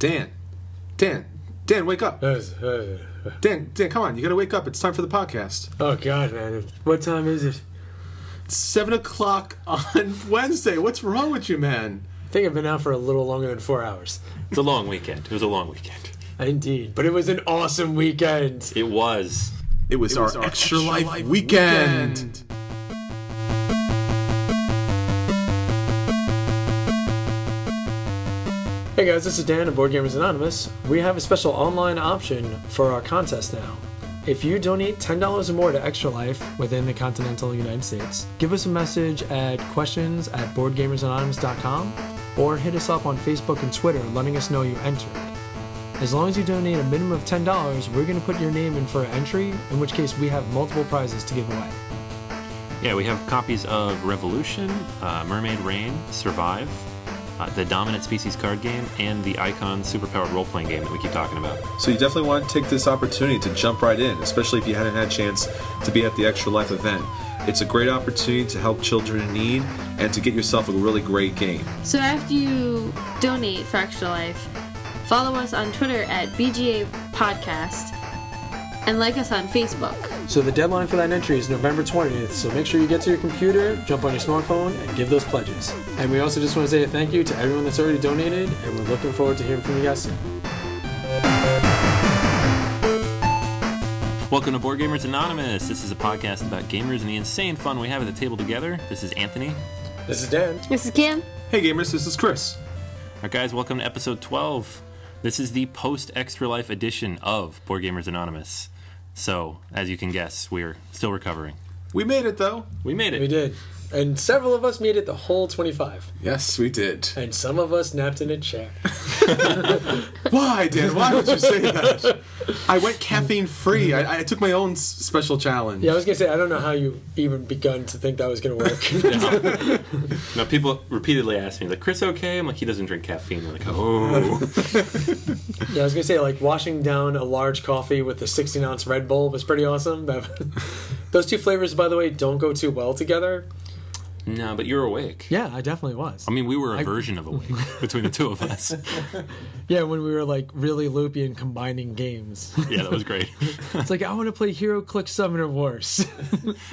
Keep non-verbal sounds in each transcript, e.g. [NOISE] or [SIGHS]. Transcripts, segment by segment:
Dan, Dan, Dan, wake up. Uh, uh. Dan, Dan, come on, you gotta wake up. It's time for the podcast. Oh God, man! What time is it? Seven o'clock on [LAUGHS] Wednesday. What's wrong with you, man? I think I've been out for a little longer than four hours. It's a long weekend. It was a long weekend. Indeed, but it was an awesome weekend. It was. It was, our, our extra, extra life, life weekend. weekend. Hey guys, this is Dan of Board Gamers Anonymous. We have a special online option for our contest now. If you donate $10 or more to Extra Life within the continental United States, give us a message at questions at boardgamersanonymous.com or hit us up on Facebook and Twitter letting us know you entered. As long as you donate a minimum of $10, we're going to put your name in for an entry, in which case we have multiple prizes to give away. Yeah, we have copies of Revolution, uh, Mermaid Rain, Survive, uh, the Dominant Species card game, and the Icon superpowered role playing game that we keep talking about. So you definitely want to take this opportunity to jump right in, especially if you hadn't had a chance to be at the Extra Life event. It's a great opportunity to help children in need and to get yourself a really great game. So after you donate for Extra Life, follow us on Twitter at BGA Podcast and like us on Facebook. So the deadline for that entry is November 20th, so make sure you get to your computer, jump on your smartphone, and give those pledges. And we also just want to say a thank you to everyone that's already donated, and we're looking forward to hearing from you guys soon. Welcome to Board Gamers Anonymous. This is a podcast about gamers and the insane fun we have at the table together. This is Anthony. This is Dan. This is Kim. Hey gamers, this is Chris. All right, guys, welcome to episode 12. This is the post Extra Life edition of Board Gamers Anonymous. So, as you can guess, we're still recovering. We made it though. We made it. We did. And several of us made it the whole 25. Yes, we did. And some of us napped in a chair. [LAUGHS] Why, Dan? Why would you say that? I went caffeine free. I, I took my own s- special challenge. Yeah, I was going to say, I don't know how you even begun to think that was going to work. [LAUGHS] Now, people repeatedly ask me, like, Chris okay? I'm like, he doesn't drink caffeine. They're like, oh. [LAUGHS] yeah, I was going to say, like, washing down a large coffee with a 16 ounce Red Bull was pretty awesome. That- Those two flavors, by the way, don't go too well together. No, but you're awake. Yeah, I definitely was. I mean, we were a version of awake [LAUGHS] between the two of us. [LAUGHS] Yeah, when we were like really loopy and combining games. Yeah, that was great. [LAUGHS] it's like I want to play HeroClix Summoner Wars.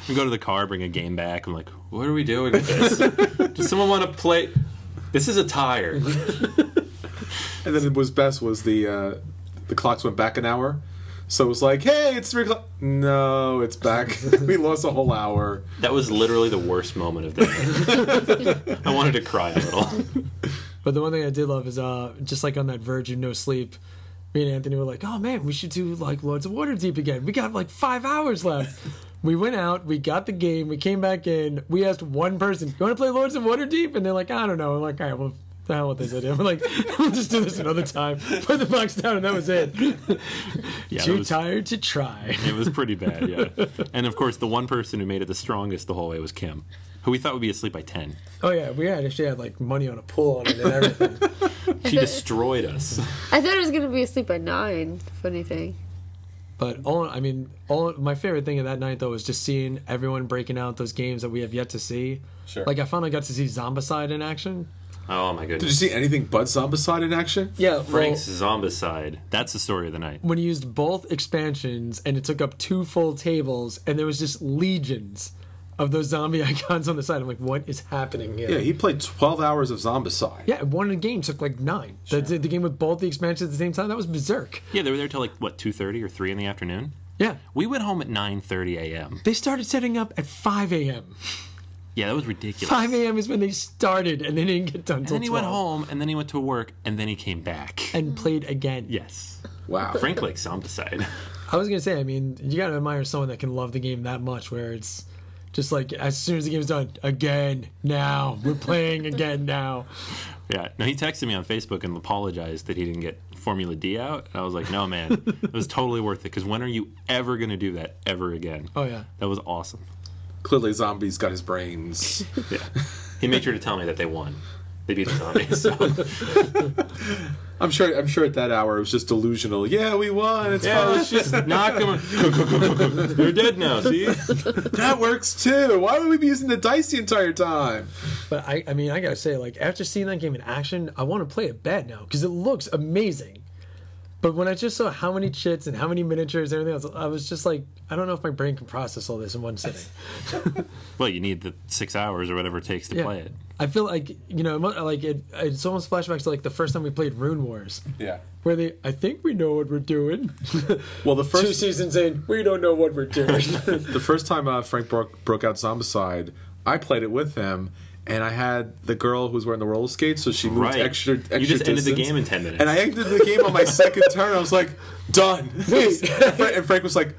we go to the car, bring a game back. I'm like, what are we doing with this? Does someone want to play? This is a tire. And then it was best was the uh, the clocks went back an hour. So it was like, hey, it's three o'clock. No, it's back. [LAUGHS] [LAUGHS] we lost a whole hour. That was literally the worst moment of the day. [LAUGHS] I wanted to cry a little. but the one thing I did love is uh just like on that verge of no sleep, me and Anthony were like, oh man, we should do like Lords of Waterdeep again. We got like five hours left. We went out, we got the game, we came back in, we asked one person, You want to play Lords of Waterdeep? And they're like, I don't know. I'm like, all right, well, the hell with this idea. We're like, [LAUGHS] we'll just do this another time. Put the box down, and that was it. [LAUGHS] Yeah, Too was- tired to try. It was pretty [LAUGHS] bad, yeah. And of course, the one person who made it the strongest the whole way was Kim, who we thought would be asleep by 10. Oh yeah, we had actually had like money on a pool on it and everything. She destroyed us. I thought I was gonna be asleep by nine. Funny thing. but all I mean, all my favorite thing of that night though was just seeing everyone breaking out those games that we have yet to see. Sure. Like I finally got to see Zombicide in action. Oh my goodness! Did you see anything but Zombicide in action? Yeah, Frank's well, Zombicide. That's the story of the night. when he used both expansions and it took up two full tables and there was just legions of those zombie [LAUGHS] icons on the side. I'm like, what is happening here? Yeah, he played 12 hours of Zombicide. Yeah, one game took like nine. The, the, the game with both the expansions at the same time, that was berserk. Yeah, they were there till like, what, 2.30 or 3 in the afternoon? Yeah. We went home at 9.30 a.m. They started setting up at 5 a.m. Yeah, that was ridiculous. 5 a.m. is when they started and they didn't get done And until then he 12. went home, and then he went to work, and then he came back. and played again. Yes. Wow. Frank likes Zombicide. I was gonna say, I mean, you gotta admire someone that can love the game that much, where it's just like as soon as the game's done, again, now we're playing again now. Yeah. No, he texted me on Facebook and apologized that he didn't get Formula D out. And I was like, no, man, it was totally worth it. Because when are you ever going to do that ever again? Oh yeah, That was awesome. Clearly, Zombie's got his brains. [LAUGHS] Yeah. [LAUGHS] He made sure to tell me that they won. They beat the zombies. So. [LAUGHS] I'm sure. I'm sure at that hour it was just delusional. Yeah, we won. It's yeah, fine. let's just knock them. They're dead now. See? that works too. Why would we be using the dice the entire time? But I, I mean, I gotta say, like after seeing that game in action, I want to play it bad now because it looks amazing. But when I just saw how many chits and how many miniatures and everything else, I was just like, I don't know if my brain can process all this in one sitting. [LAUGHS] Well, you need the six hours or whatever it takes to Yeah. play it. I feel like you know, like it, it's almost flashbacks to like the first time we played Rune Wars, Yeah. where they, I think we know what we're doing. [LAUGHS] Well, the first two seasons in, we don't know what we're doing. [LAUGHS] the first time uh, Frank broke, broke out Zombicide, I played it with him, and I had the girl who was wearing the roller skates, so she moved Right. extra. extra You just ended the game in 10 minutes. And I ended the game on my second turn. I was like, done. [LAUGHS] and and Frank was like,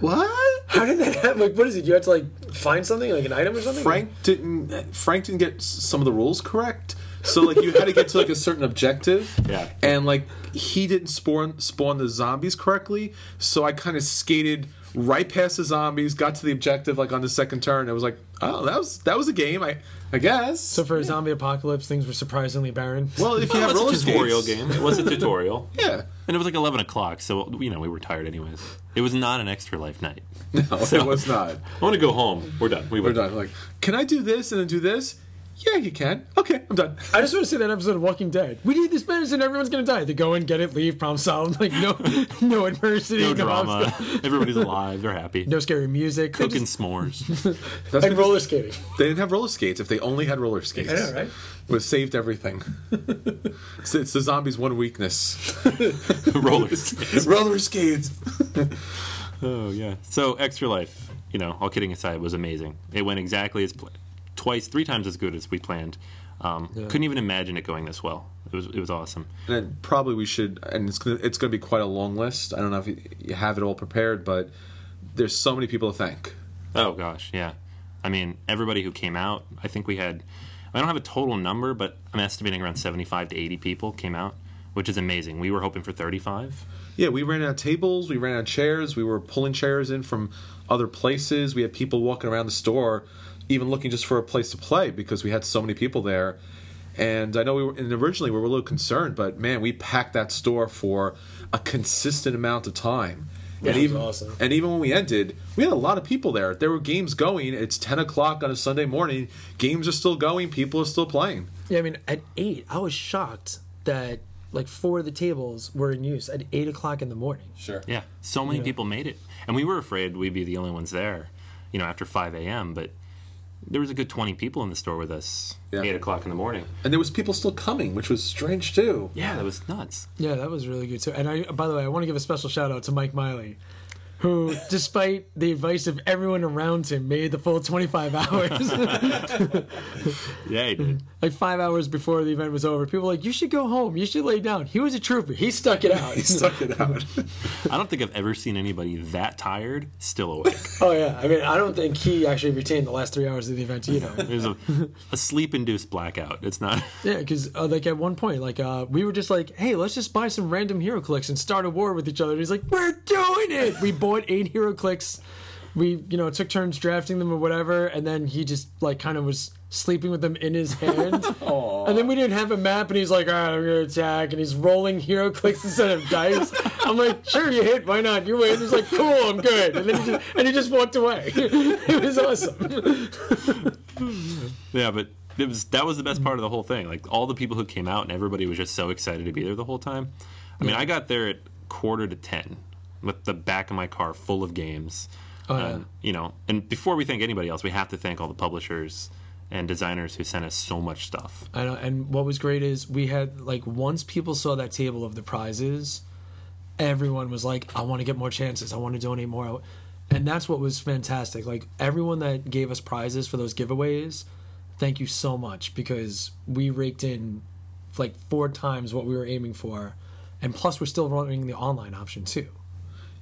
what? How did that happen? Like, what is it? You had to like find something, like an item or something. Frank didn't. Frank didn't get some of the rules correct. So like you had to get to like a certain objective. Yeah. And like he didn't spawn spawn the zombies correctly. So I kind of skated right past the zombies, got to the objective like on the second turn. It was like, oh, that was that was a game. I I guess. So for a zombie apocalypse, things were surprisingly barren. well, if you Well, have it roller was a tutorial skates, game. It was a tutorial. [LAUGHS] Yeah. And it was like 11 o'clock, so, you know, we were tired anyways. It was not an extra life night. [LAUGHS] No, it was not. I want to go home. We're done. We We're done. Like, can I do this and then do this? Yeah, you can. Okay, I'm done. I just want to say that episode of Walking Dead. We need this medicine. Everyone's gonna die. They go in, get it, leave. Problem solved. [LAUGHS] Like no, [LAUGHS] no adversity, No no, drama. [LAUGHS] Everybody's alive. They're happy. no scary music. Cooking just- s'mores. That's and roller skating. They didn't have roller skates. If they only had roller skates, I know, right? would have saved everything. it's, it's the zombies' one weakness: Roller skates. roller skates. Oh, yeah. So, Extra Life, you know, all kidding aside, was amazing. It went exactly as planned. Twice, three times as good as we planned. Um, Couldn't even imagine it going this well. It was, it was awesome. And then probably we should, and it's gonna, it's going to be quite a long list. I don't know if you, you have it all prepared, but there's so many people to thank. Oh gosh, yeah. I mean, everybody who came out. I think we had. I don't have a total number, but I'm estimating around 75 to 80 people came out, which is amazing. We were hoping for 35. Yeah, we ran out of tables, we ran out of chairs, we were pulling chairs in from other places. We had people walking around the store, even looking just for a place to play because we had so many people there. And I know we were, and originally we were a little concerned, but man, we packed that store for a consistent amount of time. Yeah, and it was even awesome. and even when we ended, we had a lot of people there. There were games going. It's ten o'clock on a Sunday morning. Games are still going. People are still playing. Yeah, I mean, at eight, I was shocked that like four of the tables were in use at eight o'clock in the morning. Sure. Yeah, so many people made it, and we were afraid we'd be the only ones there, you know, after 5 a.m. But there was a good 20 people in the store with us. Yeah. Eight o'clock in the morning. And there was people still coming, which was strange too. Yeah, that was nuts. Yeah, that was really good too. And I, by the way, I want to give a special shout out to Mike Miley, who, despite the advice of everyone around him, made the full 25 hours. Yeah, he did. like five hours before the event was over, people were like, "You should go home. You should lay down." He was a trooper. He stuck it out. [LAUGHS] He stuck it out. I don't think I've ever seen anybody that tired still awake. [LAUGHS] oh yeah, I mean, I don't think he actually retained the last three hours of the event either. [LAUGHS] It was a, a sleep-induced blackout. It's not. Yeah, because uh, like at one point, like uh, we were just like, "Hey, let's just buy some random HeroClix and start a war with each other." And he's like, "We're doing it." We bought eight HeroClix. We, you know, took turns drafting them or whatever, and then he just like kind of was sleeping with them in his [LAUGHS] hand. and then we didn't have a map, and he's like, "All right, I'm gonna attack," and he's rolling HeroClix instead of dice. I'm like, "Sure, you hit. Why not? You win." He's like, "Cool, I'm good," and then he just, and he just walked away. [LAUGHS] it was awesome. [LAUGHS] Yeah, but it was that was the best part of the whole thing. Like all the people who came out and everybody was just so excited to be there the whole time. I mean, I got there at quarter to ten with the back of my car full of games. Oh, uh, yeah. And, you know, and before we thank anybody else, we have to thank all the publishers and designers who sent us so much stuff. I know, and what was great is we had like once people saw that table of the prizes, everyone was like, "I want to get more chances. I want to donate more," and that's what was fantastic. Like everyone that gave us prizes for those giveaways, thank you so much because we raked in like four times what we were aiming for, and plus we're still running the online option too.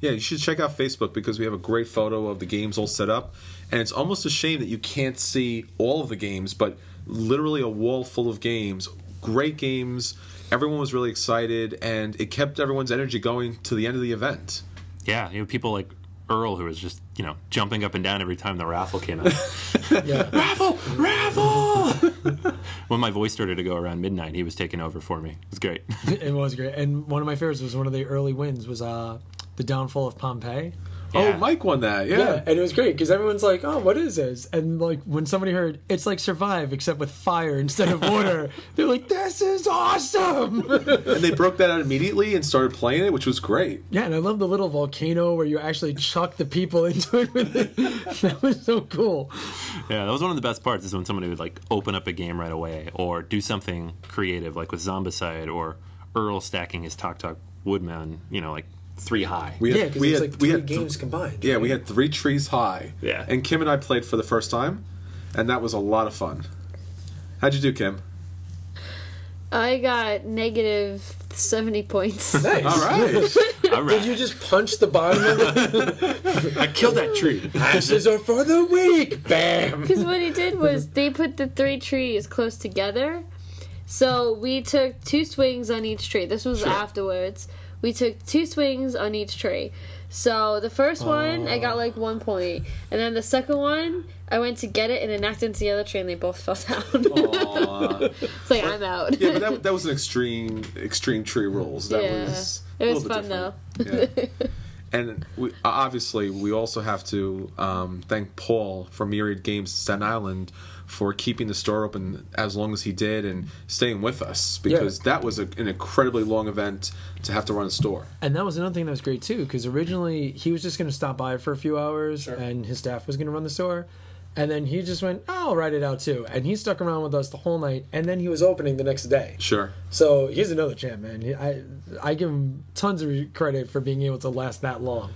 Yeah, you should check out Facebook because we have a great photo of the games all set up. And it's almost a shame that you can't see all of the games, but literally a wall full of games. Great games. Everyone was really excited, and it kept everyone's energy going to the end of the event. Yeah, you know, people like Earl who was just you know jumping up and down every time the raffle came out. [LAUGHS] Yeah, Raffle! Raffle! [LAUGHS] when my voice started to go around midnight, he was taking over for me. It was great. [LAUGHS] it was great. And one of my favorites was one of the early wins was uh, the downfall of Pompeii. Oh, Mike won that. Yeah. Yeah, and it was great because everyone's like, "Oh, what is this?" And like when somebody heard it's like Survive except with fire instead of water, [LAUGHS] they're like, "This is awesome!" [LAUGHS] And they broke that out immediately and started playing it, which was great. yeah, and I love the little volcano where you actually chuck the people [LAUGHS] into it. With it. That was so cool. Yeah, that was one of the best parts is when somebody would like open up a game right away or do something creative like with Zombicide or Earl stacking his Tok Tok Woodman, you know, like three high. We Yeah, because we it's had, like we three had games combined. Yeah, we had three trees high. Yeah. And Kim and I played for the first time, and that was a lot of fun. How'd you do, Kim? I got negative 70 points. [LAUGHS] Nice. All right. [LAUGHS] All right. Did you just punch the bottom of it? [LAUGHS] I killed that tree. Ashes are for the weak. Bam. Because what he did was they put the three trees close together. So we took two swings on each tree. This was afterwards. We took two swings on each tree. So the first one, I got like one point, and then the second one, I went to get it and it knocked into the other tree, and they both fell [LAUGHS] down. Aw. it's like I'm out. yeah, but that, that was an extreme extreme tree rules. That Yeah. was It was fun, different. Yeah. [LAUGHS] And we, obviously, we also have to um, thank Paul from Myriad Games Staten Island for keeping the store open as long as he did and staying with us because that was a, an incredibly long event to have to run a store. And that was another thing that was great too, because originally he was just going to stop by for a few hours, and his staff was going to run the store, and then he just went, oh, "I'll write it out too," and he stuck around with us the whole night, and then he was opening the next day. Sure. So he's another champ, man. He- I I give him tons of credit for being able to last that long.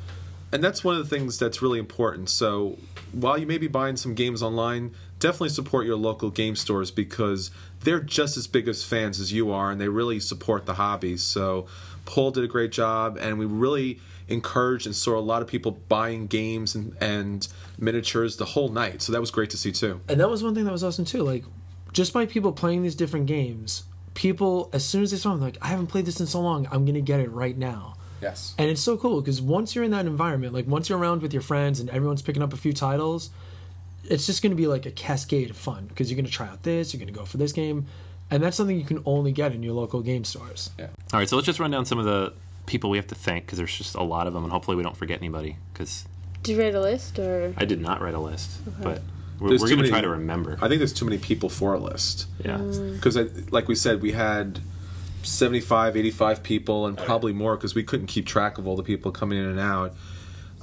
and that's one of the things that's really important. So while you may be buying some games online, definitely support your local game stores because they're just as big as fans as you are, and they really support the hobby. So Paul did a great job, and we really encouraged and saw a lot of people buying games and, and miniatures the whole night. So that was great to see too. And that was one thing that was awesome too. Like, just by people playing these different games, people as soon as they saw them, like, I haven't played this in so long, I'm gonna get it right now. Yes. And it's so cool because once you're in that environment, like once you're around with your friends and everyone's picking up a few titles, it's just going to be like a cascade of fun because you're going to try out this, you're going to go for this game, and that's something you can only get in your local game stores. Yeah. All right, so let's just run down some of the people we have to thank because there's just a lot of them, and hopefully we don't forget anybody because Did you write a list or? I did not write a list, but we're, we're going to try to remember. I think there's too many people for a list. yeah. because like we said we had 75 85 people and probably more because we couldn't keep track of all the people coming in and out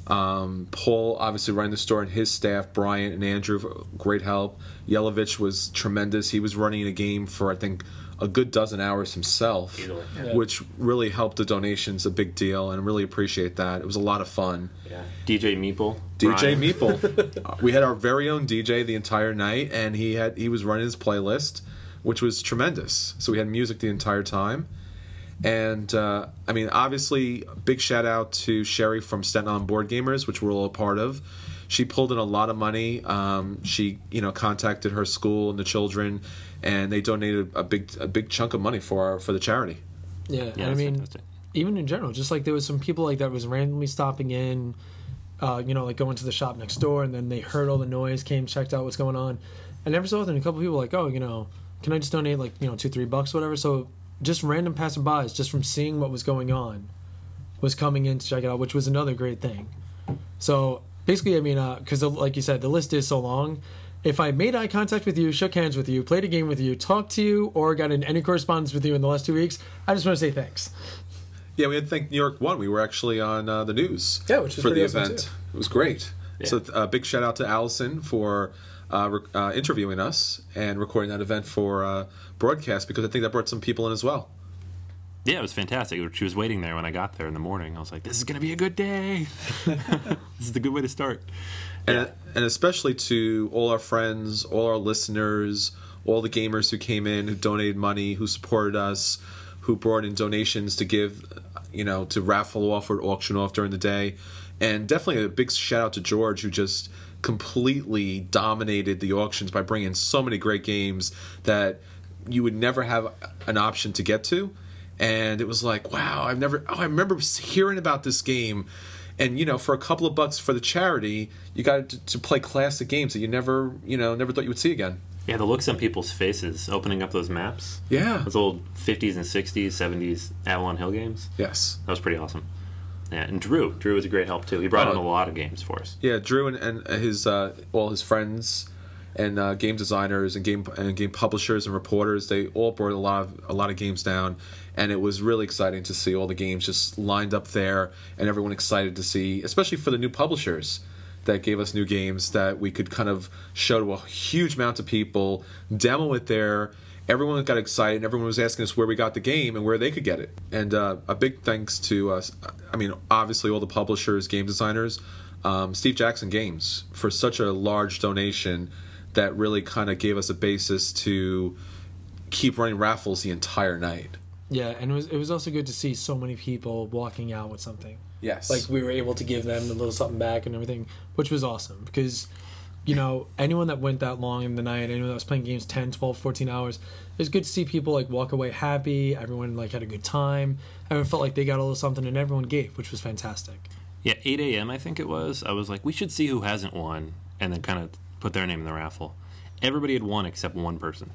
um, paul obviously running the store and his staff brian and andrew great help yelovich was tremendous he was running a game for i think a good dozen hours himself Yeah. which really helped the donations a big deal and really appreciate that it was a lot of fun yeah. DJ Meeple. DJ Brian. Meeple. [LAUGHS] We had our very own DJ the entire night, and he had he was running his playlist, which was tremendous. So we had music the entire time, and uh, I mean, obviously, big shout out to Sherry from Staten Island Board Gamers, which we're all a part of. She pulled in a lot of money. Um, she, you know, contacted her school and the children, and they donated a big a big chunk of money for our, for the charity. Yeah, Yeah, and I mean, fantastic. even in general, just like there was some people like that was randomly stopping in, uh, you know, like going to the shop next door, and then they heard all the noise, came, checked out what's going on, and every so often a couple people like, oh, you know, can I just donate like you know two three bucks whatever? So just random passerbys, just from seeing what was going on, was coming in to check it out, which was another great thing. So basically, I mean, because like you said, the list is so long. If I made eye contact with you, shook hands with you, played a game with you, talked to you, or got in any correspondence with you in the last two weeks, I just want to say thanks. Yeah, we had to thank New York One. We were actually on uh, the news Yeah, which for the awesome, event. too. It was great. Yeah. So a uh, big shout out to Allison for uh, rec- uh, interviewing us and recording that event for uh, broadcast because I think that brought some people in as well. Yeah, it was fantastic. She was waiting there when I got there in the morning. I was like, "This is going to be a good day. [LAUGHS] this is the good way to start." And, and especially to all our friends, all our listeners, all the gamers who came in, who donated money, who supported us, who brought in donations to give, you know, to raffle off or auction off during the day. And definitely a big shout out to George, who just completely dominated the auctions by bringing so many great games that you would never have an option to get to. And it was like, wow, I've never, oh, I remember hearing about this game and you know for a couple of bucks for the charity you got to, to play classic games that you never you know never thought you would see again Yeah, the looks on people's faces opening up those maps. Yeah. Those old 50s and 60s, 70s Avalon Hill games. Yes. That was pretty awesome. Yeah, and Drew. Drew was a great help too. He brought Oh. in a lot of games for us. Yeah, Drew and, and his uh, well his friends and uh, game designers and game and game publishers and reporters they all brought a lot of a lot of games down, and it was really exciting to see all the games just lined up there and everyone excited to see, especially for the new publishers that gave us new games that we could kind of show to a huge amount of people, demo it there. Everyone got excited. and Everyone was asking us where we got the game and where they could get it. And uh, a big thanks to us. I mean, obviously all the publishers, game designers, um, Steve Jackson Games for such a large donation that really kind of gave us a basis to keep running raffles the entire night. Yeah, and it was it was also good to see so many people walking out with something. Yes. Like we were able to give them a little something back and everything, which was awesome because you know, anyone that went that long in the night, anyone that was playing games 10, 12, 14 hours, it was good to see people like walk away happy, everyone like had a good time, everyone felt like they got a little something and everyone gave, which was fantastic. Yeah, 8 a.m. I think it was. I was like, we should see who hasn't won, and then kind of put their name in the raffle. Everybody had won except one person.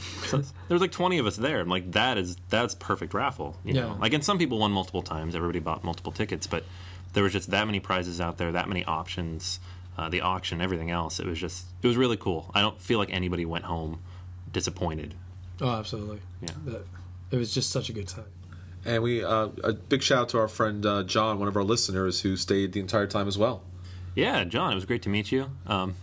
[LAUGHS] So there was like 20 of us there. I'm like, that is that's perfect raffle. You Yeah. know, like, and some people won multiple times. Everybody bought multiple tickets, but there was just that many prizes out there, that many options, uh, the auction, everything else. It was just, it was really cool. I don't feel like anybody went home disappointed. Oh, absolutely. Yeah. That- it was just such a good time. and we uh, a big shout out to our friend uh, John, one of our listeners, who stayed the entire time as well. Yeah, John, it was great to meet you. Um,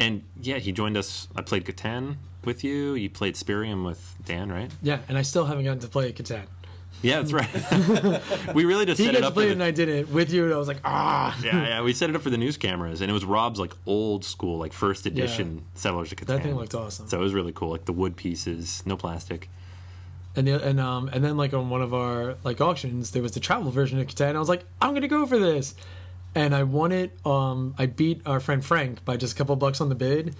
and yeah, he joined us. I played Catan with you. You played Spyrium with Dan, right? Yeah, and I still haven't gotten to play Catan. Yeah, that's right. [LAUGHS] we really just He set it up. play For it and I didn't with you, and I was like, ah. yeah, yeah, we set it up for the news cameras, and it was Rob's like old school, like first edition Settlers of Catan. That thing looked awesome. So it was really cool, like the wood pieces, no plastic. And the, and um and then like on one of our like auctions, there was the travel version of Catan. I was like, I'm gonna go for this, and I won it. Um, I beat our friend Frank by just a couple bucks on the bid,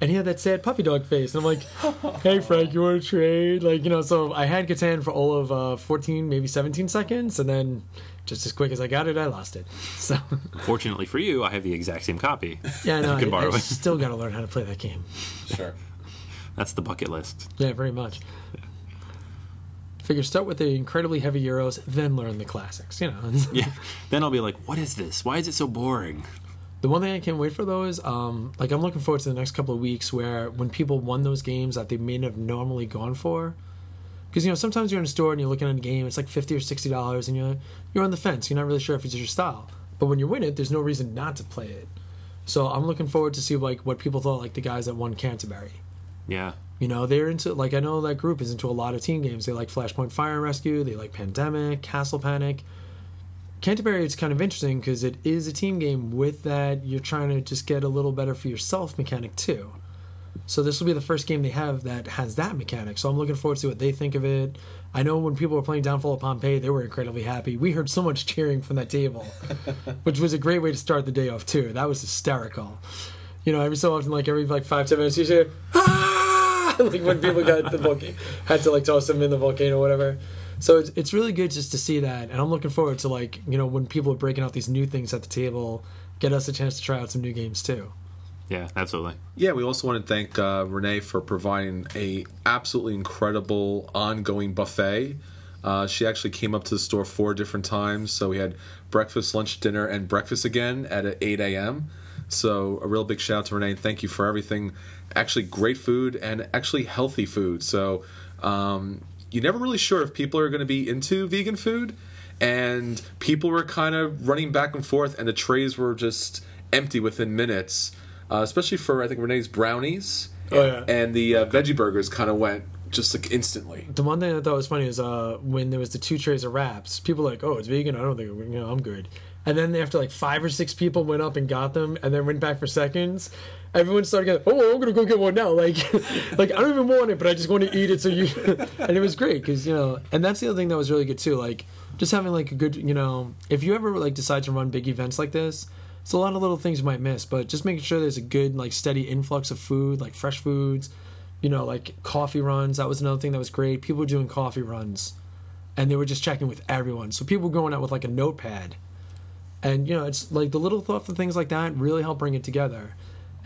and he had that sad puppy dog face. And I'm like, [LAUGHS] Hey Frank, you want to trade? Like you know, so I had Catan for all of uh, 14, maybe 17 seconds, and then just as quick as I got it, I lost it. [LAUGHS] So Fortunately for you, I have the exact same copy. yeah, no, you can I, borrow I it. still got to learn how to play that game. Sure. That's the bucket list. Yeah, very much. Figure start with the incredibly heavy euros, then learn the classics. You know. [LAUGHS] Yeah. then I'll be like, what is this? Why is it so boring? The one thing I can't wait for though is um like I'm looking forward to the next couple of weeks where when people won those games that they may not have normally gone for. Because you know sometimes you're in a store and you're looking at a game, it's like fifty or sixty dollars, and you're you're on the fence. You're not really sure if it's your style. But when you win it, there's no reason not to play it. So I'm looking forward to see like what people thought like the guys that won Canterbury. Yeah. You know, they're into like I know that group is into a lot of team games. They like Flashpoint Fire and Rescue. They like Pandemic, Castle Panic. Canterbury, it's kind of interesting because it is a team game with that you're trying to just get a little better for yourself mechanic too. So this will be the first game they have that has that mechanic. So I'm looking forward to what they think of it. I know when people were playing Downfall of Pompeii, they were incredibly happy. We heard so much [LAUGHS] cheering from that table, [LAUGHS] which was a great way to start the day off too. That was hysterical. You know, every so often, like every like five ten minutes, you hear ah, [LAUGHS] like when people got the volcano, had to like toss them in the volcano, or whatever. So it's it's really good just to see that, and I'm looking forward to like you know when people are breaking out these new things at the table, get us a chance to try out some new games too. Yeah, absolutely. Yeah, we also want to thank uh, Renee for providing a absolutely incredible ongoing buffet. Uh, she actually came up to the store four different times, so we had breakfast, lunch, dinner, and breakfast again at 8 a.m. So a real big shout out to Renee. Thank you for everything. Actually, great food and actually healthy food. So um, you're never really sure if people are going to be into vegan food, and people were kind of running back and forth, and the trays were just empty within minutes. Uh, especially for I think Renee's brownies. Oh, yeah. And the uh, veggie burgers kind of went just like instantly. The one thing I thought was funny is uh, when there was the two trays of wraps, people were like, "Oh, it's vegan. I don't think you know I'm good." And then after like five or six people went up and got them, and then went back for seconds, everyone started going, "Oh, I'm gonna go get one now!" Like, [LAUGHS] like I don't even want it, but I just want to eat it. So you, [LAUGHS] and it was great because you know, and that's the other thing that was really good too. Like, just having like a good, you know, if you ever like decide to run big events like this, it's a lot of little things you might miss, but just making sure there's a good like steady influx of food, like fresh foods you know, like coffee runs. That was another thing that was great. People were doing coffee runs, and they were just checking with everyone. So people were going out with like a notepad, and you know, it's like the little thoughtful things like that really help bring it together.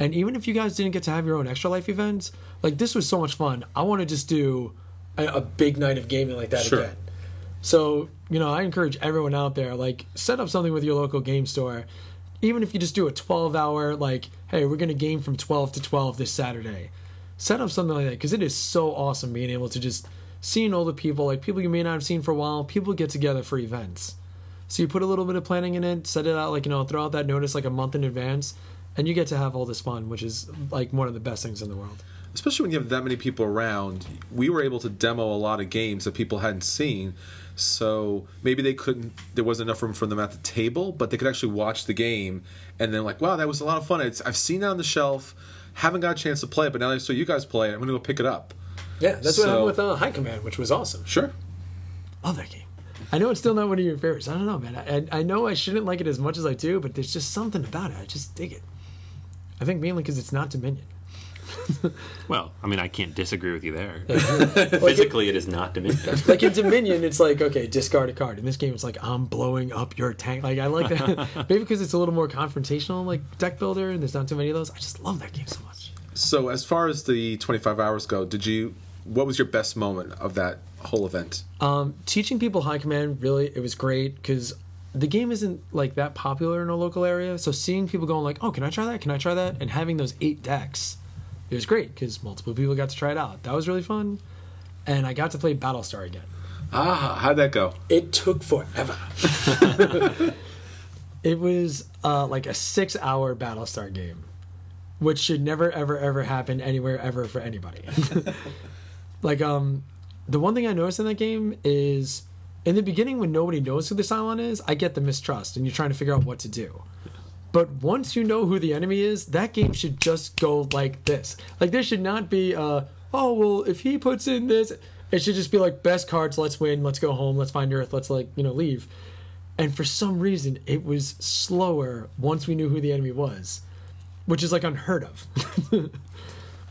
And even if you guys didn't get to have your own extra life events, like this was so much fun. I want to just do a, a big night of gaming like that Sure. again. So, you know, I encourage everyone out there, like, set up something with your local game store. Even if you just do a 12 hour, like, hey, we're going to game from 12 to 12 this Saturday. Set up something like that because it is so awesome being able to just seeing all the people, like people you may not have seen for a while, people get together for events. So you put a little bit of planning in it, set it out, like, you know, throw out that notice like a month in advance, and you get to have all this fun, which is like one of the best things in the world. especially when you have that many people around we were able to demo a lot of games that people hadn't seen so maybe they couldn't there wasn't enough room for them at the table but they could actually watch the game and then like wow that was a lot of fun it's, i've seen that on the shelf haven't got a chance to play it but now that i saw you guys play it i'm gonna go pick it up Yeah, that's what So- happened with uh, High Command, which was awesome. sure Love that game. I know it's still not one of your favorites. I don't know, man. I, I know I shouldn't like it as much as I do, but there's just something about it. I just dig it. I think mainly because it's not Dominion. [LAUGHS] Well, I mean, I can't disagree with you there. [LAUGHS] Physically, it is not Dominion. [LAUGHS] Like in Dominion, it's like okay, discard a card. In this game, it's like I'm blowing up your tank. Like I like that. Maybe because it's a little more confrontational, like deck builder, and there's not too many of those. I just love that game so much. so as far as the 25 hours go did you what was your best moment of that whole event Um, teaching people high command really it was great because the game isn't like that popular in a local area. So seeing people going like, "Oh, can I try that? Can I try that?" and having those eight decks, it was great because multiple people got to try it out. That was really fun, and I got to play Battlestar again. ah how'd that go It took forever. [LAUGHS] it was uh, like a six-hour Battlestar game, which should never, ever, ever happen anywhere ever for anybody. [LAUGHS] like, um, the one thing I noticed in that game is in the beginning when nobody knows who the Cylon is, I get the mistrust, and you're trying to figure out what to do. But once you know who the enemy is, that game should just go like this. Like there should not be uh oh well if he puts in this it should just be like best cards, let's win, let's go home, let's find Earth, let's like, you know, leave. And for some reason it was slower once we knew who the enemy was. Which is like unheard of. [LAUGHS]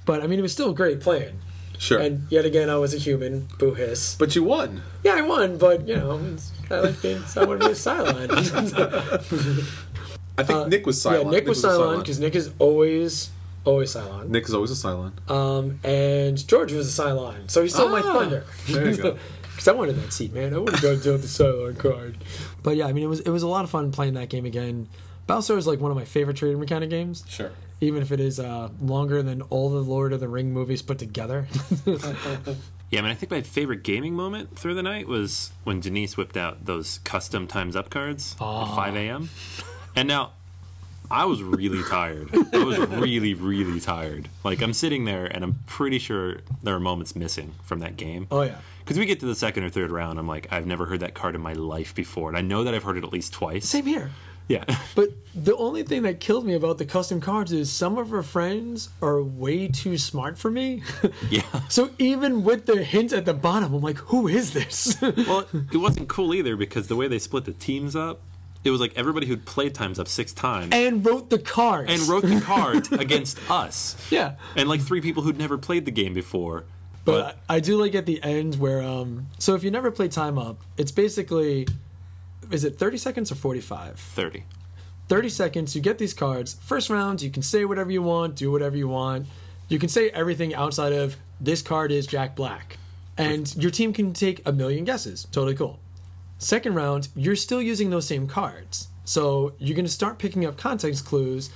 but I mean it was still great playing. Sure And yet again I was a human, boo hiss. but you won Yeah, I won, but you know, it's- I like being someone who's silent. [LAUGHS] i think nick was Cylon Uh, Yeah, Nick was a Cylon because Nick is always always Cylon. nick is always a Cylon Um, and George was a Cylon, so he stole my Ah, thunder. there you go. [LAUGHS] Because I wanted that seat, man. I would have gone down the Cylon card. But yeah, I mean, it was it was a lot of fun playing that game again. Battlestar is like one of my favorite trading mechanic games, sure even if it is uh, longer than all the Lord of the Ring movies put together. [LAUGHS] Yeah, I mean, I think my favorite gaming moment through the night was when Denise whipped out those custom Time's Up cards Ah. at 5 a.m. And now, I was really tired. I was really, really tired. Like, I'm sitting there, and I'm pretty sure there are moments missing from that game. oh yeah. Because we get to the second or third round, I'm like, I've never heard that card in my life before. And I know that I've heard it at least twice. Same here. Yeah. [LAUGHS] But the only thing that killed me about the custom cards is some of her friends are way too smart for me. [LAUGHS] yeah. so even with the hint at the bottom, I'm like, who is this? [LAUGHS] Well, it wasn't cool either because the way they split the teams up, it was like everybody who'd played Time's Up six times and wrote the cards. and wrote the cards against us. Yeah. And like three people who'd never played the game before. But I do like at the end where um so if you never play time up, it's basically is it 30 seconds or 45? 30. 30 seconds, you get these cards. First round, you can say whatever you want, do whatever you want. You can say everything outside of this card is Jack Black. And your team can take a million guesses. Totally cool. Second round, you're still using those same cards. So you're going to start picking up context clues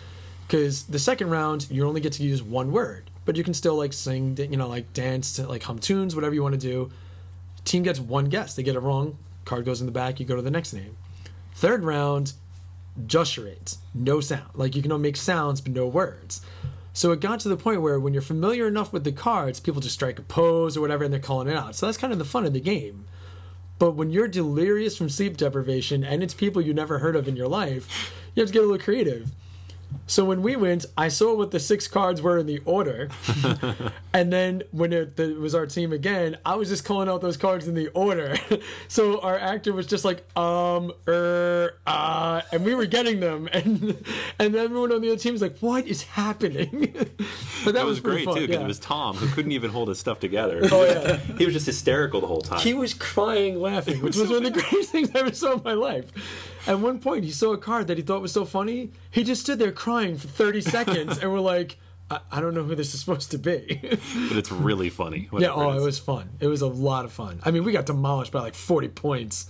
because the second round, you only get to use one word. But you can still like sing, you know, like dance, like hum tunes, whatever you want to do. Team gets one guess. They get it wrong. Card goes in the back. You go to the next name. Third round, just charades, no sound. Like you can make sounds but no words. So it got to the point where when you're familiar enough with the cards, people just strike a pose or whatever and they're calling it out. So that's kind of the fun of the game. But when you're delirious from sleep deprivation and it's people you never heard of in your life, you have to get a little creative. So when we went, I saw what the six cards were in the order, [LAUGHS] and then when it, the, it was our team again, I was just calling out those cards in the order. [LAUGHS] so our actor was just like um er uh, and we were getting them, [LAUGHS] and and everyone on the other team was like, "What is happening?" but that, That was, pretty great fun, too because yeah. it was Tom who couldn't even hold his stuff together. Oh yeah. he was just hysterical the whole time. He was crying laughing, which was one of the greatest things I ever saw in my life. At one point, he saw a card that he thought was so funny. He just stood there crying for 30 [LAUGHS] seconds, and we're like, I, I don't know who this is supposed to be. but it's really funny. [LAUGHS] yeah, oh, it it is. was fun. It was a lot of fun. I mean, we got demolished by like 40 points.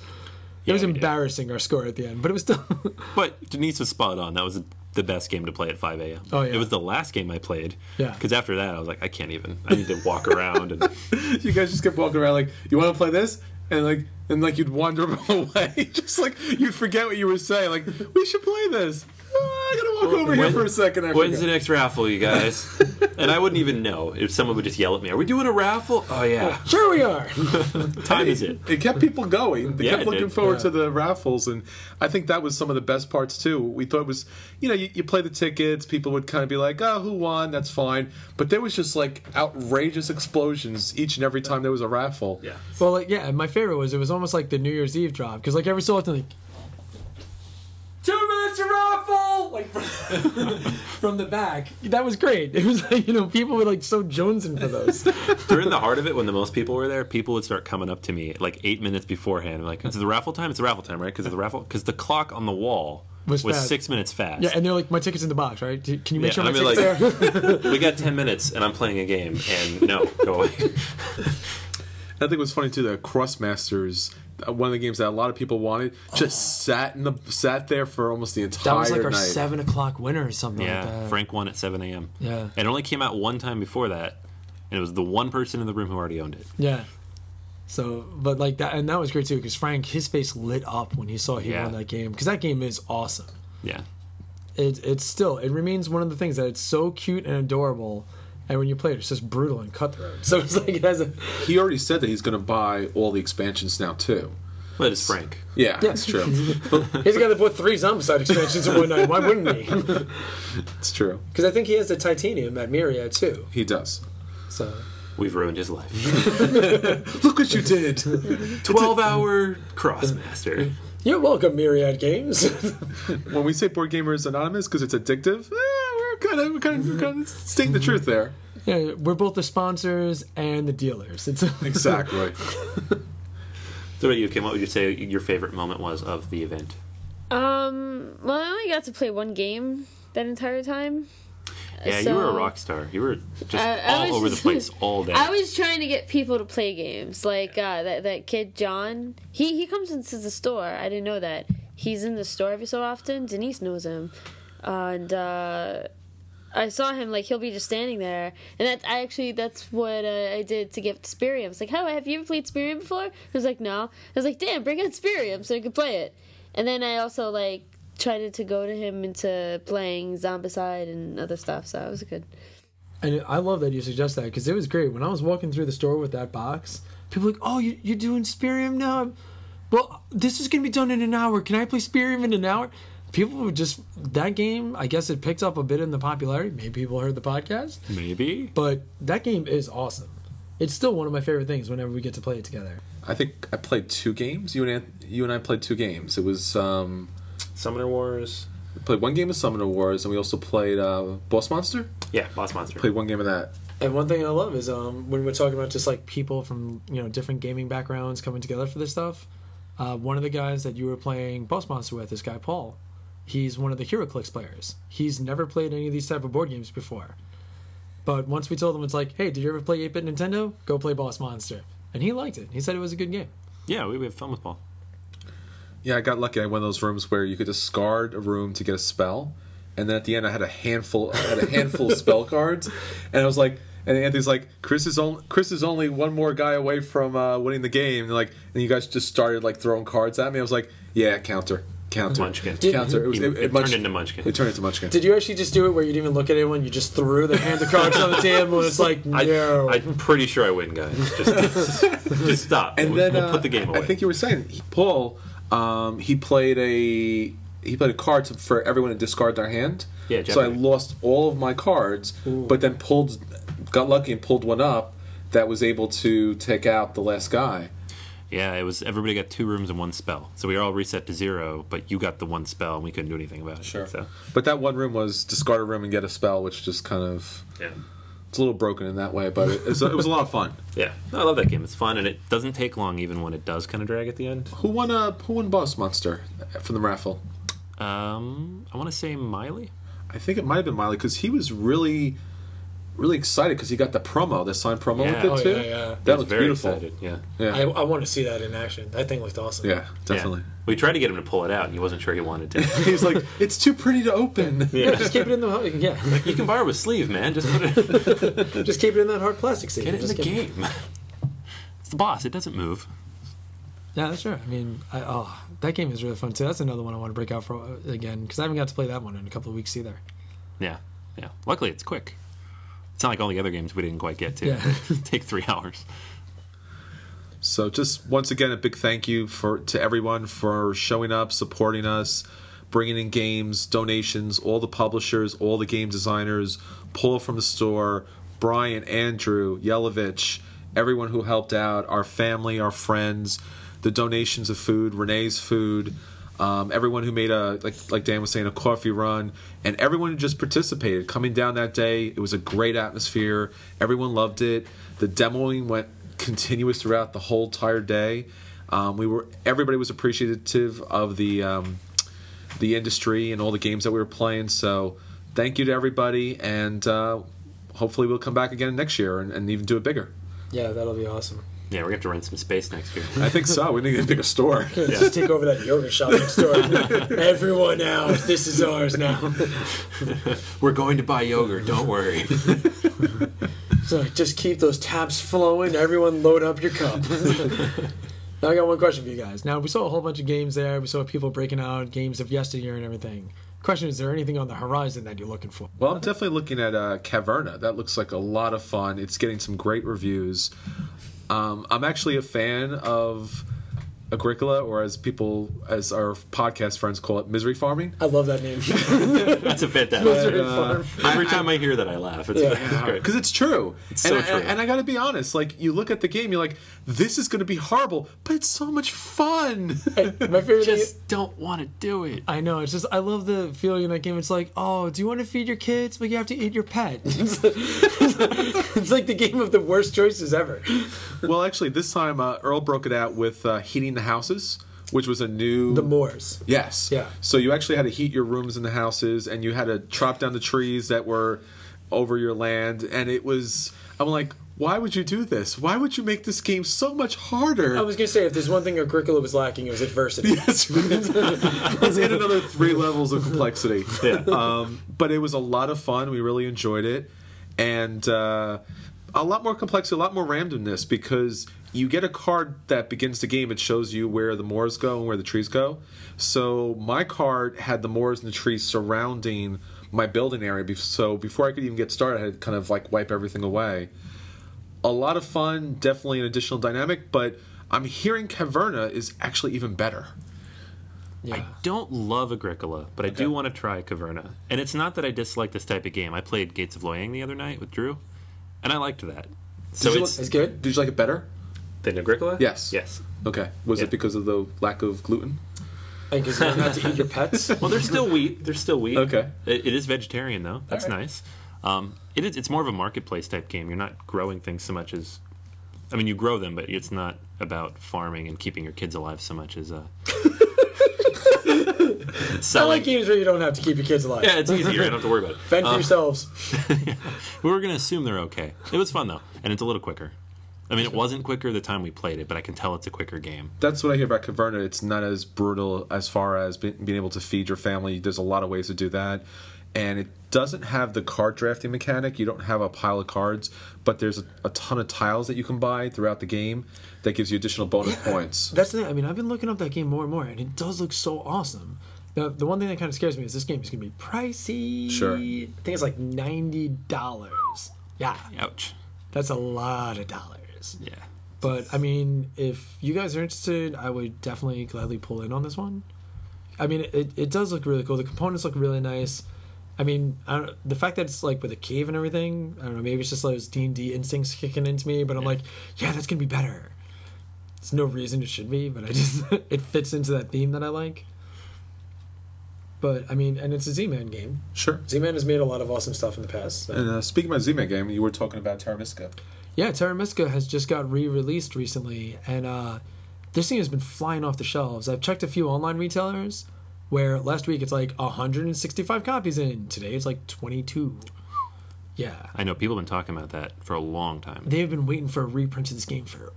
It Yeah, was we did. embarrassing our score at the end, but it was still. [LAUGHS] But Denise was spot on. That was the best game to play at 5 a.m. Oh, yeah. It was the last game I played. Yeah. Because after that, I was like, I can't even. I need to walk around and. you guys just kept walking around like, you want to play this? And like, and like you'd wander [LAUGHS] away, [LAUGHS] just like you'd forget what you were saying. Like, we should play this. Oh, I gotta walk over here for a second. I When's forgot. the next raffle, you guys? [LAUGHS] and I wouldn't even know if someone would just yell at me. Are we doing a raffle? Oh yeah. [LAUGHS] sure, we are. [LAUGHS] Time is it? It kept people going. They Yeah, kept looking did. forward Yeah. to the raffles, and I think that was some of the best parts too. We thought it was, you know, you, you play the tickets, people would kind of be like, "Oh, who won?" That's fine, but there was just like outrageous explosions each and every time there was a raffle. Yeah. Well, like, yeah, my favorite was it was almost like the New Year's Eve drop because like every so often, like two minutes to raffle, like from, [LAUGHS] from the back. That was great. It was like you know people were like so jonesing for those. [LAUGHS] During the heart of it, when the most people were there, people would start coming up to me like eight minutes beforehand. Like, it's the raffle time. It's the raffle time, right? Because the raffle, because the clock on the wall Was was, six minutes fast. yeah, and they're like, my ticket's in the box, right? Can you make Yeah, sure my and I mean, ticket's like- there? [LAUGHS] we got ten minutes, and I'm playing a game, and no, go away. I think it was funny too The Krosmasters, uh, one of the games that a lot of people wanted, just sat in the sat there for almost the entire that was like our night. seven o'clock winner or something like Yeah, that. Frank won at 7 a.m. Yeah. And it only came out one time before that, and it was the one person in the room who already owned it. Yeah. So, but like that, and that was great too because Frank, his face lit up when he saw he Yeah. won that game because that game is awesome. Yeah. It, it's still, it remains one of the things that it's so cute and adorable, and when you play it, it's just brutal and cutthroat. [LAUGHS] So it's like it has a, He already said that he's going to buy all the expansions now too. But it's Frank. Yeah, that's true. [LAUGHS] he's the guy that bought three Zombicide expansions in one night. Why wouldn't he? [LAUGHS] it's true. Because I think he has the titanium at Myriad too. He does. So We've ruined his life. Look what you did. 12 hour Krosmaster. you're welcome, Myriad Games. when we say Board Gamers Anonymous because it's addictive, eh, we're kind of we're kind of, kind of stating the truth there. yeah, we're both the sponsors and the dealers. It's Exactly. [LAUGHS] So, about you, Kim? What would you say your favorite moment was of the event? Um, well, I only got to play one game that entire time. Yeah, you were a rock star. You were just I- I all was over just- the place [LAUGHS] all day. I was trying to get people to play games. Like uh, that that kid John. He he comes into the store. I didn't know that. He's in the store every so often. Denise knows him, and uh, I saw him like he'll be just standing there. And that I actually that's what uh, I did to get Spyrium. It's like, how have you ever played Spyrium before? I was like, no. I was like, damn, bring out Spyrium so I could play it. And then I also like tried to go to him into playing Zombicide and other stuff. So it was good. And I love that you suggest that because it was great. When I was walking through the store with that box, people were like, "Oh, you, you're doing Spyrium now? Well, this is gonna be done in an hour. Can I play Spyrium in an hour?" People would just that game. I guess it picked up a bit in the popularity. Maybe people heard the podcast, Maybe. but that game is awesome. It's still one of my favorite things whenever we get to play it together. I think I played two games. You and An- you and I played two games. It was um, Summoner Wars. we played one game of Summoner Wars, and we also played uh, Boss Monster. Yeah, Boss Monster. Played one game of that. And one thing I love is um, when we're talking about just like people from you know different gaming backgrounds coming together for this stuff. Uh, one of the guys that you were playing Boss Monster with, this guy Paul, he's one of the HeroClix players. He's never played any of these type of board games before. But once we told him, it's like, hey, did you ever play 8-bit Nintendo? Go play Boss Monster, and he liked it. He said it was a good game. Yeah, we, we have fun with Paul. Yeah, I got lucky. I had one those rooms where you could discard a room to get a spell, and then at the end I had a handful, I had a handful of spell cards, and I was like, and Anthony's like, Chris is only Chris is only one more guy away from uh, winning the game. And like, and you guys just started like throwing cards at me. I was like, yeah, counter, counter, Munchkin. counter. It, was, It, it, it Munch- turned into Munchkin. It turned into Munchkin. Did you actually just do it where you didn't even look at anyone? You just threw the hand of cards on the table, and it's like, [LAUGHS] I, no. I'm pretty sure I win, guys. Just, just [LAUGHS] stop. and we'll, then we'll uh, put the game away. I think you were saying Paul. Um, he played a he played a card to, for everyone to discard their hand. Yeah, So I lost all of my cards, but then pulled, got lucky and pulled one up that was able to take out the last guy. Yeah, it was everybody got two rooms and one spell, so we were all reset to zero. But you got the one spell, and we couldn't do anything about it. So But that one room was discard a room and get a spell, which just kind of yeah, It's a little broken in that way, but it, it's, it was a lot of fun. [LAUGHS] Yeah, No, I love that game. It's fun, and it doesn't take long, even when it does kind of drag at the end. Who won? a who won Boss Monster from the raffle? Um, I want to say Miley. I think it might have been Miley because he was really, really excited because he got the promo, the signed promo Yeah. with it Oh, too. yeah, yeah. That was was very beautiful. excited. Yeah. Yeah, I, I want to see that in action. That thing looked awesome. yeah, definitely. Yeah. We tried to get him to pull it out, and he wasn't sure he wanted to. [LAUGHS] [LAUGHS] He's like, it's too pretty to open. Yeah, just keep it in the yeah. [LAUGHS] you can borrow a sleeve, man. Just put it. just keep it in that hard plastic sleeve. Get it in the game. It's the boss. It doesn't move. Yeah, that's true. I mean, I, oh, that game is really fun too. That's another one I want to break out for uh, again because I haven't got to play that one in a couple of weeks either. Yeah, yeah. Luckily, it's quick. It's not like all the other games we didn't quite get to. Yeah. [LAUGHS] Take three hours. So just once again, a big thank you for to everyone for showing up, supporting us, bringing in games, donations, all the publishers, all the game designers, pull from the store, Brian, Andrew, Yelovich, everyone who helped out, our family, our friends, the donations of food, Renee's food. Um, everyone who made a like like Dan was saying a coffee run, and everyone who just participated coming down that day. It was a great atmosphere. Everyone loved it. The demoing went continuous throughout the whole entire day. Um, we were everybody was appreciative of the um, the industry and all the games that we were playing. So thank you to everybody, and uh, hopefully we'll come back again next year and, and even do it bigger. Yeah, that'll be awesome. Yeah, we're gonna have to rent some space next year. I think so. We need to get a bigger store. [LAUGHS] Just take over that yogurt shop next door. [LAUGHS] Everyone out. This is ours now. [LAUGHS] We're going to buy yogurt. Don't worry. So just keep those taps flowing. Everyone load up your cup. now I got one question for you guys. Now we saw a whole bunch of games there. We saw people breaking out games of yesteryear and everything. Question: Is there anything on the horizon that you're looking for? Well, I'm definitely looking at uh, Caverna. That looks like a lot of fun. It's getting some great reviews. Um, I'm actually a fan of Agricola, or as people, as our podcast friends call it, misery farming. I love that name. [LAUGHS] That's a bit that. Misery uh, Farm. Every time I hear that, I laugh. It's, Yeah. it's great. Because it's true. so and, I- true. And, I got to be honest. Like, you look at the game, you're like, this is going to be horrible, but it's so much fun. My [LAUGHS] favorite thing. Just don't want to do it. I know. It's just I love the feeling in that game. It's like, oh, do you want to feed your kids, but you have to eat your pet. [LAUGHS] it's like the game of the worst choices ever. well, actually, this time uh, Earl broke it out with uh, heating the houses, which was a new. The Moors. Yes. Yeah. So you actually had to heat your rooms in the houses, and you had to chop down the trees that were over your land, and it was. I'm like, why would you do this? Why would you make this game so much harder? I was gonna say if there's one thing Agricola was lacking, it was adversity. [LAUGHS] Yes, let's add another three levels of complexity. [LAUGHS] Yeah. Um, but it was a lot of fun. We really enjoyed it, and uh, a lot more complexity, a lot more randomness because you get a card that begins the game. It shows you where the moors go and where the trees go. So my card had the moors and the trees surrounding my building area. So before I could even get started, I had to kind of like wipe everything away. A lot of fun, definitely an additional dynamic, but I'm hearing Caverna is actually even better. Yeah. I don't love Agricola, but I do want to try Caverna. And it's not that I dislike this type of game. I played Gates of Loyang the other night with Drew, and I liked that. So Did you it's It's good. Did you like it better? Than Agricola. Yes. Yes. Okay. Was Yeah. it because of the lack of gluten? Because you don't have to eat your pets. [LAUGHS] Well, there's still wheat. There's still wheat. Okay. It, it is vegetarian though. That's Alright. nice. Um, it is. It's more of a marketplace type game. You're not growing things so much as. I mean, you grow them, but it's not about farming and keeping your kids alive so much as. Uh, [LAUGHS] I selling. like games where you don't have to keep your kids alive. yeah, it's easier. I don't have to worry about it. Fend for yourselves. [LAUGHS] We were gonna assume they're okay. It was fun though, and it's a little quicker. I mean, it wasn't quicker the time we played it, but I can tell it's a quicker game. That's what I hear about Caverna. It's not as brutal as far as be- being able to feed your family. There's a lot of ways to do that. And it doesn't have the card drafting mechanic. You don't have a pile of cards, but there's a, a ton of tiles that you can buy throughout the game that gives you additional bonus points. [LAUGHS] That's the thing. I mean, I've been looking up that game more and more, and it does look so awesome. Now, the one thing that kind of scares me is this game is going to be pricey. Sure. I think it's like ninety dollars. Yeah, Ouch. that's a lot of dollars. Yeah. But I mean, if you guys are interested, I would definitely gladly pull in on this one. I mean, it, it does look really cool. The components look really nice. I mean, I don't, the fact that it's like with a cave and everything, I don't know. Maybe it's just like those D and D instincts kicking into me. But I'm like, yeah, that's gonna be better. There's no reason it should be, but I just [LAUGHS] it fits into that theme that I like. but I mean, and it's a Z-Man game. Sure. Z-Man has made a lot of awesome stuff in the past. so- And uh, speaking about Z-Man game, you were talking about Terra Mystica. Yeah, Terra Mystica has just got re-released recently, and uh, this thing has been flying off the shelves. I've checked a few online retailers where last week it's like 165 copies in. Today it's like 22. Yeah, I know people have been talking about that for a long time. they've been waiting for a reprint of this game for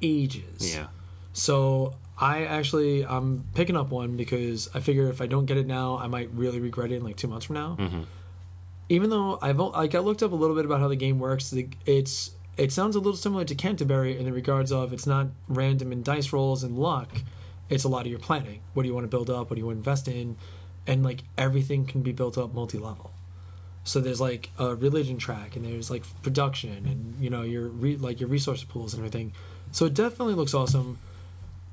ages. Yeah. So I actually I'm picking up one because I figure if I don't get it now, I might really regret it in like two months from now. Even though I've like I looked up a little bit about how the game works, it's it sounds a little similar to Canterbury in the regards of it's not random and dice rolls and luck. It's a lot of your planning. What do you want to build up? What do you want to invest in? And like everything can be built up multi-level. So there's like a religion track, and there's like production, and you know your re- like your resource pools and everything. So it definitely looks awesome.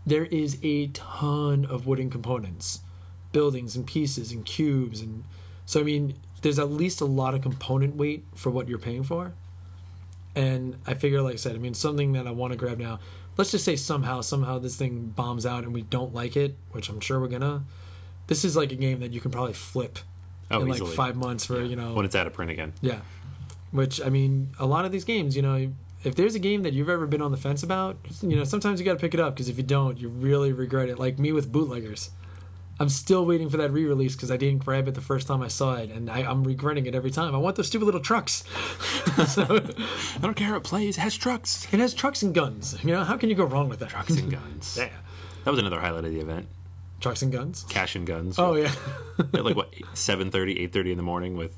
There is a ton of wooden components, buildings and pieces and cubes, and so I mean, there's at least a lot of component weight for what you're paying for. And I figure, like I said, I mean, something that I want to grab now. Let's just say somehow, somehow this thing bombs out and we don't like it, which I'm sure we're gonna. This is like a game that you can probably flip Oh, in like five months for you know When it's out of print again. yeah. Which I mean, a lot of these games, you know, if there's a game that you've ever been on the fence about, you know, sometimes you got to pick it up because if you don't, you really regret it. Like me with bootleggers, I'm still waiting for that re-release because I didn't grab it the first time I saw it, and I, I'm regretting it every time. I want those stupid little trucks. [LAUGHS] so, I don't care how it plays. It has trucks. it has trucks and guns. You know, how can you go wrong with that? Trucks and guns. Yeah. That was another highlight of the event. Trucks and guns. Cash and guns. Oh yeah. [LAUGHS] At like what, 7.30, 8.30 in the morning with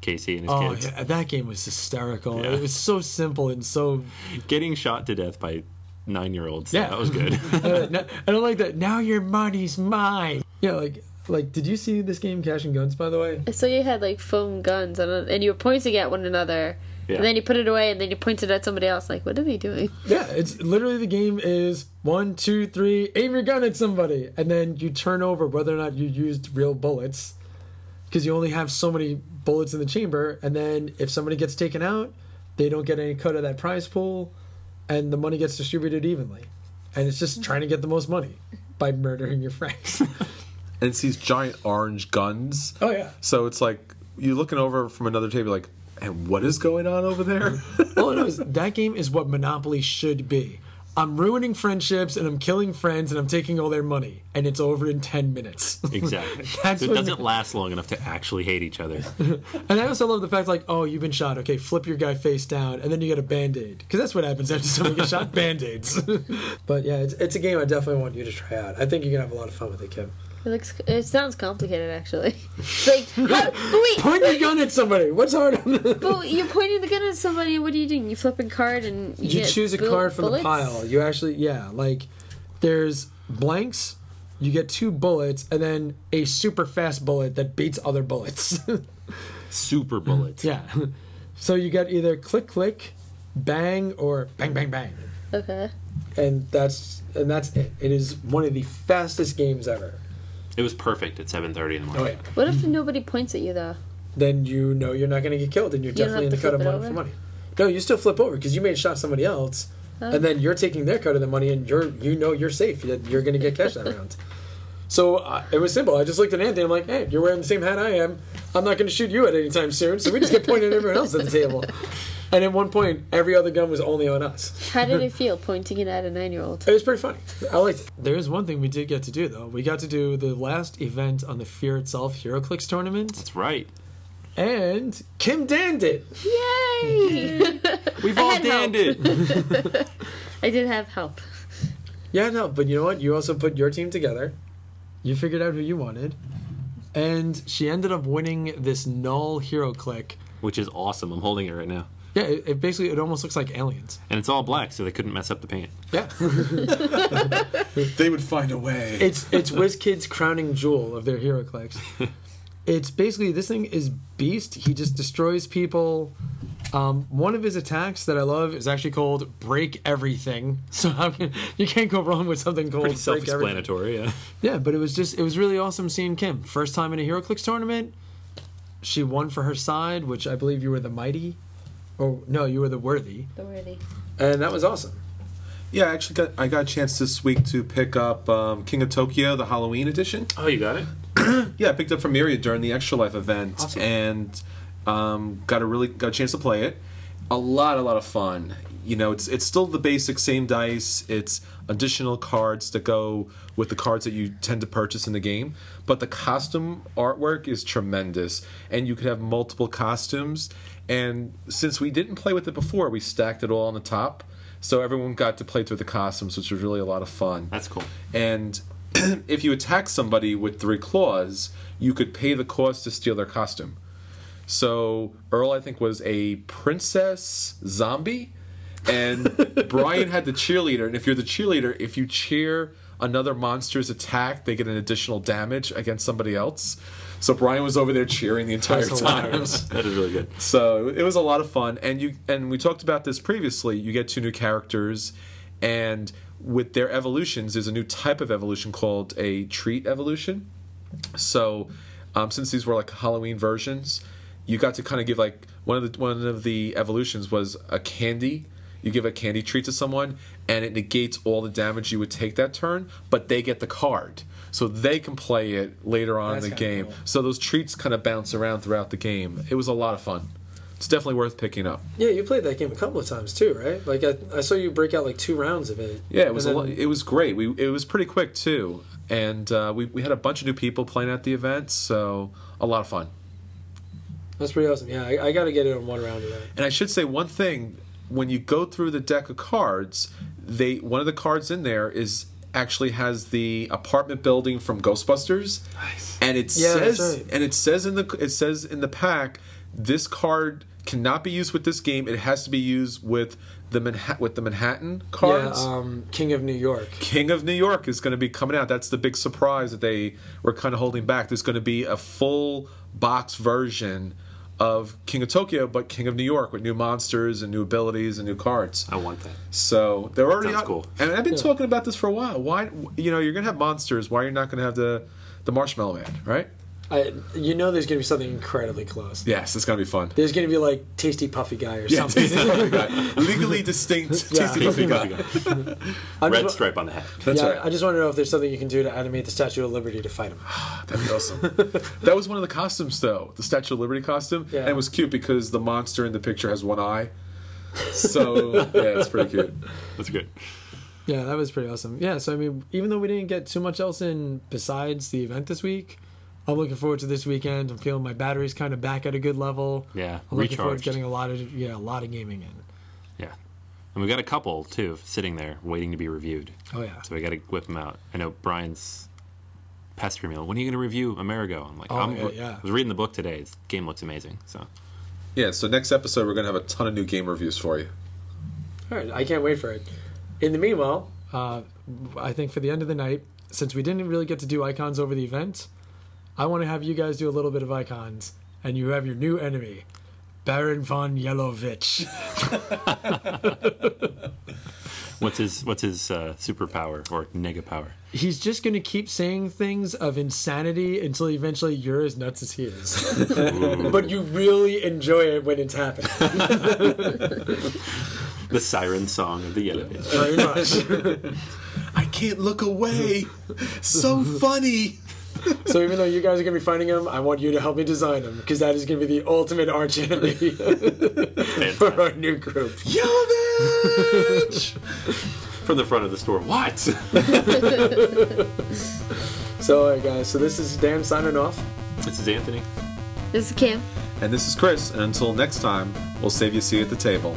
Casey and his Oh kids. yeah. That game was hysterical. Yeah. It was so simple and so Getting shot to death by nine-year-olds. Yeah. That was good. [LAUGHS] Uh, [LAUGHS] no- I don't like that. Now your money's mine. Yeah, like like did you see this game Cash and Guns by the way? So you had like foam guns, and, and you were pointing at one another, Yeah. and then you put it away, and then you pointed at somebody else. Like, what are they doing? [LAUGHS] Yeah, it's literally the game is one, two, three, aim your gun at somebody, and then you turn over whether or not you used real bullets, because you only have so many bullets in the chamber, and then if somebody gets taken out, they don't get any cut of that prize pool, and the money gets distributed evenly, and it's just trying to get the most money by murdering your friends. [LAUGHS] And it's these giant orange guns. oh yeah. So it's like you're looking over from another table, like, and what is going on over there? Know is [LAUGHS] that game is what Monopoly should be. I'm ruining friendships and I'm killing friends and I'm taking all their money and it's over in 10 minutes. [LAUGHS] exactly. [LAUGHS] So it doesn't last long enough to actually hate each other. [LAUGHS] and I also love the fact like, oh, you've been shot. Okay, flip your guy face down and then you get a band-aid. Because that's what happens after someone gets shot, band-aids. but yeah, it's, it's a game I definitely want you to try out. I think you're going to have a lot of fun with it, Kim. It looks. It sounds complicated, actually. [LAUGHS] It's like, how, but wait, Point your gun at somebody. What's hard on the... [LAUGHS] but you're pointing the gun at somebody, what are you doing? You flip a card and You get choose a bull- card from bullets? the pile. You actually, yeah, like there's blanks. You get two bullets, and then a super fast bullet that beats other bullets. [LAUGHS] Super bullets. yeah. So you get either click click, bang, or bang bang bang, Okay. and that's and that's it. It is one of the fastest games ever. It was perfect at 7.30 in the Oh morning. yeah. What if nobody points at you though? Then you know you're not going to get killed, and you're don't definitely in have the to cut of flip it money for over? money. No, you still flip over because you may have shot somebody else, and then you're taking their cut of the money, and you're you know you're safe. That you're going to get cash that round. [LAUGHS] So uh, it was simple. I just looked at Anthony. I'm like, hey, you're wearing the same hat I am. I'm not going to shoot you at any time soon. So we just get pointed at everyone else at the table. [LAUGHS] And at one point, every other gun was only on us. How did it [LAUGHS] feel pointing it at a nine-year-old? It was pretty funny. I liked it. There is one thing we did get to do though. We got to do the last event on the Fear Itself HeroClix tournament, That's right. and Kim Dan did. Yay! [LAUGHS] We've I all had danned it. [LAUGHS] I did have help. Yeah, no, but you know what? You also put your team together. You figured out who you wanted, and she ended up winning this Nul hero click. Which is awesome. I'm holding it right now. Yeah, it, it basically it almost looks like aliens. And it's all black, so they couldn't mess up the paint. Yeah, [LAUGHS] they would find a way. it's it's WizKid's crowning jewel of their HeroClix. [LAUGHS] It's basically this thing is beast. He just destroys people. Um, one of his attacks that I love is actually called break everything. [LAUGHS] So how can you can't go wrong with something called Pretty break everything. self-explanatory, yeah. Yeah, but it was just it was really awesome seeing Kim. First time in a HeroClix tournament. She won for her side, which I believe you were the mighty. Or no, you were the worthy. The worthy. And that was awesome. Yeah, I actually got I got a chance this week to pick up um, King of Tokyo, the Halloween edition. Oh, you got it. [CLEARS THROAT] Yeah, I picked up from Myriad during the Extra Life event, Awesome. and um, got a really got a chance to play it. A lot, a lot of fun. You know, it's it's still the basic same dice. It's additional cards that go with the cards that you tend to purchase in the game. But the costume artwork is tremendous, and you could have multiple costumes. And since we didn't play with it before, we stacked it all on the top, so everyone got to play through the costumes, which was really a lot of fun. That's cool. And [CLEARS THROAT] if you attack somebody with three claws, you could pay the cost to steal their costume. So Earl, I think, was a princess zombie, and [LAUGHS] Brian had the cheerleader. And if you're the cheerleader, if you cheer another monster's attack, they get an additional damage against somebody else. So Brian was over there cheering the entire That's time. [LAUGHS] That is really good. So it was a lot of fun, and you and we talked about this previously. You get two new characters, and with their evolutions, there's a new type of evolution called a treat evolution. So, um, since these were like Halloween versions, you got to kind of give like one of the one of the evolutions was a candy. You give a candy treat to someone, and it negates all the damage you would take that turn, but they get the card, so they can play it later on That's in the game. cool. So those treats kind of bounce around throughout the game. It was a lot of fun. It's definitely worth picking up. Yeah, you played that game a couple of times too, right? Like I, I saw you break out like two rounds of it. Yeah, it was a And lo- it was great. We it was pretty quick too, and uh, we we had a bunch of new people playing at the event, so a lot of fun. That's pretty awesome. Yeah, I, I got to get it on one round of that. And I should say one thing: when you go through the deck of cards, they one of the cards in there is actually has the apartment building from Ghostbusters, Nice. and it Yeah, says right. and it says in the it says in the pack this card cannot be used with this game. It has to be used with the Manha- with the Manhattan cards. Yeah, um, King of New York. King of New York is going to be coming out. That's the big surprise that they were kind of holding back. There's going to be a full box version of King of Tokyo, but King of New York with new monsters and new abilities and new cards. I want that. So they're already Sounds out- cool. And I've been Yeah. talking about this for a while. Why, you know, you're going to have monsters. Why you're not going to have the the Marshmallow Man, right? I, you know, there's gonna be something incredibly close. Yes, it's going to be fun. There's gonna be like Tasty Puffy Guy or Yeah, something. tasty puffy guy. [LAUGHS] legally distinct Yeah. tasty puffy guy. [LAUGHS] I'm Red just, stripe on the hat. That's yeah, right. I just want to know if there's something you can do to animate the Statue of Liberty to fight him. [SIGHS] That'd be awesome. that was one of the costumes, though, the Statue of Liberty costume, Yeah. and it was cute because the monster in the picture has one eye. So yeah, it's pretty cute. That's good. Yeah, that was pretty awesome. Yeah, so I mean, even though we didn't get too much else in besides the event this week, I'm looking forward to this weekend. I'm feeling my battery's kind of back at a good level. Yeah, I'm looking forward to getting a lot of yeah a lot of gaming in. Yeah. And we got a couple too sitting there waiting to be reviewed. Oh yeah, So we got to whip them out. I know Brian's pestering me. When are you going to review Amerigo? I'm like, Oh, I'm, yeah, yeah. I was reading the book today. This game looks amazing. So Yeah. So next episode, we're gonna have a ton of new game reviews for you. all right, I can't wait for it. In the meanwhile, uh, I think for the end of the night, since we didn't really get to do icons over the event, I want to have you guys do a little bit of icons, and you have your new enemy, Baron von Yellovich. [LAUGHS] what's his what's his uh, superpower or nega power? He's just going to keep saying things of insanity until eventually you're as nuts as he is. [LAUGHS] but you really enjoy it when it's happening. [LAUGHS] The siren song of the Yellow Bitch. Very much. I can't look away. so funny. [LAUGHS] so even though you guys are going to be fighting him, I want you to help me design him because that is going to be the ultimate arch enemy for our new group. Yellow bitch. [LAUGHS] From the front of the store. What? [LAUGHS] So, all right, guys. So this is Dan signing off. this is Anthony. This is Kim. and this is Chris. And until next time, we'll save you a seat at the table.